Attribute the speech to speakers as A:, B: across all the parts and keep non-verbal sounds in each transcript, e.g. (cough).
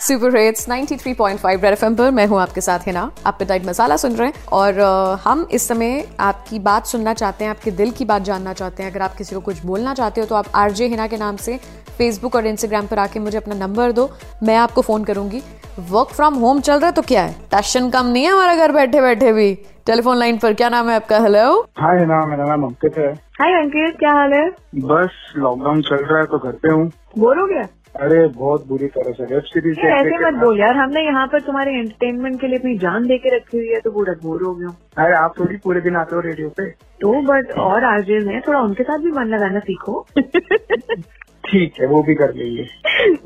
A: Super hits 93.5 red FM पर मैं हूँ आपके साथ हिना। आप पिटाइट मसाला सुन रहे हैं और हम इस समय आपकी बात सुनना चाहते हैं, आपके दिल की बात जानना चाहते हैं। अगर आप किसी को कुछ बोलना चाहते हो तो आप आरजे हिना के नाम से फेसबुक और इंस्टाग्राम पर आके मुझे अपना नंबर दो। मैं आपको फ़ोन करूँगी। वर्क फ्रॉम होम चल रहा है तो क्या है? टेंशन कम नहीं है हमारा घर बैठे बैठे भी। टेलीफोन लाइन पर क्या नाम है आपका? हेलो
B: हाय ना मेरा नाम अंकित है।
C: हाय अंकित क्या हाल है?
B: बस लॉकडाउन चल रहा है तो घर पे हूँ।
C: बोर हो गया?
B: अरे बहुत बुरी तरह से। वेब सीरीज़
C: ऐसे मत बोल यार हमने यहाँ पर तुम्हारे एंटरटेनमेंट के लिए अपनी जान दे के रखी हुई है तो पूरा बोर हो गया।
B: अरे आप थोड़ी पूरे दिन आते हो रेडियो पे?
C: तो बट और आरजेज हैं थोड़ा उनके साथ भी मन लगाना सीखो। (laughs)
B: ठीक है वो भी कर लेंगे।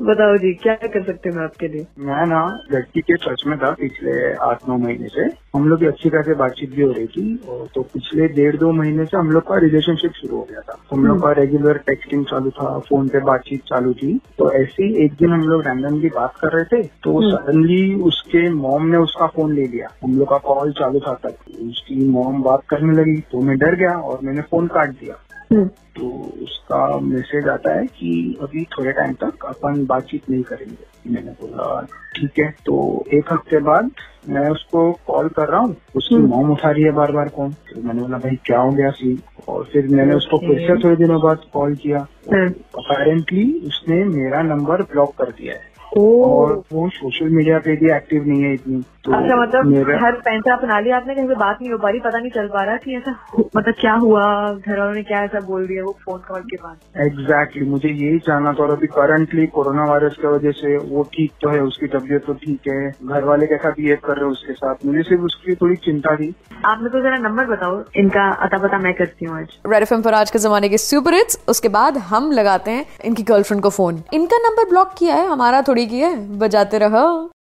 C: बताओ जी क्या कर सकते हैं मैं आपके लिए?
B: मैं ना लड़की के टच में था पिछले आठ नौ महीने से। हम लोग की अच्छी खासी बातचीत भी हो रही थी और तो पिछले डेढ़ दो महीने से हम लोग का रिलेशनशिप शुरू हो गया था। हम लोग का रेगुलर टेक्सटिंग चालू था फ़ोन पे बातचीत चालू थी। तो ऐसे ही एक दिन हम लोग रैंडमली बात कर रहे थे तो सडनली उसके मॉम ने उसका फ़ोन ले लिया। हम लोग का कॉल चालू था तक उसकी मॉम बात करने लगी तो मैं डर गया और मैंने फ़ोन काट दिया।
C: हम्म,
B: तो उसका मैसेज आता है कि अभी थोड़े टाइम तक अपन बातचीत नहीं करेंगे मैंने बोला ठीक है। तो एक हफ़्ते बाद मैं उसको कॉल कर रहा हूँ उसकी मॉम उठा रही है बार बार फ़ोन तो मैंने बोला भाई क्या हो गया सी और फिर मैंने उसको फिर से थोड़े दिनों बाद कॉल किया।
C: हम्म।
B: अपेरेंटली उसने मेरा नंबर ब्लॉक कर दिया है। और वो सोशल मीडिया पे भी एक्टिव नहीं है इतनी तो
C: अच्छा मतलब हर पैंतरा अपना लिया आपने कहीं पे बात नहीं हो पा रही पता नहीं चल पा रहा कि ऐसा मतलब क्या हुआ घर वालों ने क्या ऐसा बोल दिया वो फ़ोन कॉल के बाद?
B: एग्जैक्टली exactly, मुझे यही जानना था और अभी करंटली कोरोना वायरस की वजह से वो ठीक तो है उसकी तबीयत तो ठीक है घर वाले कैसा बिहेव कर रहे हैं उसके साथ? मुझे सिर्फ़ उसकी थोड़ी चिंता थी।
C: आप मेरे को जरा नंबर बताओ इनका अता पता मैं करती हूँ आज।
A: रेड एफएम पर आज के जमाने के सुपर हिट्स उसके बाद हम लगाते हैं इनकी गर्लफ्रेंड को फ़ोन इनका नंबर ब्लॉक किया है हमारा थोड़ी किया है बजाते रहो।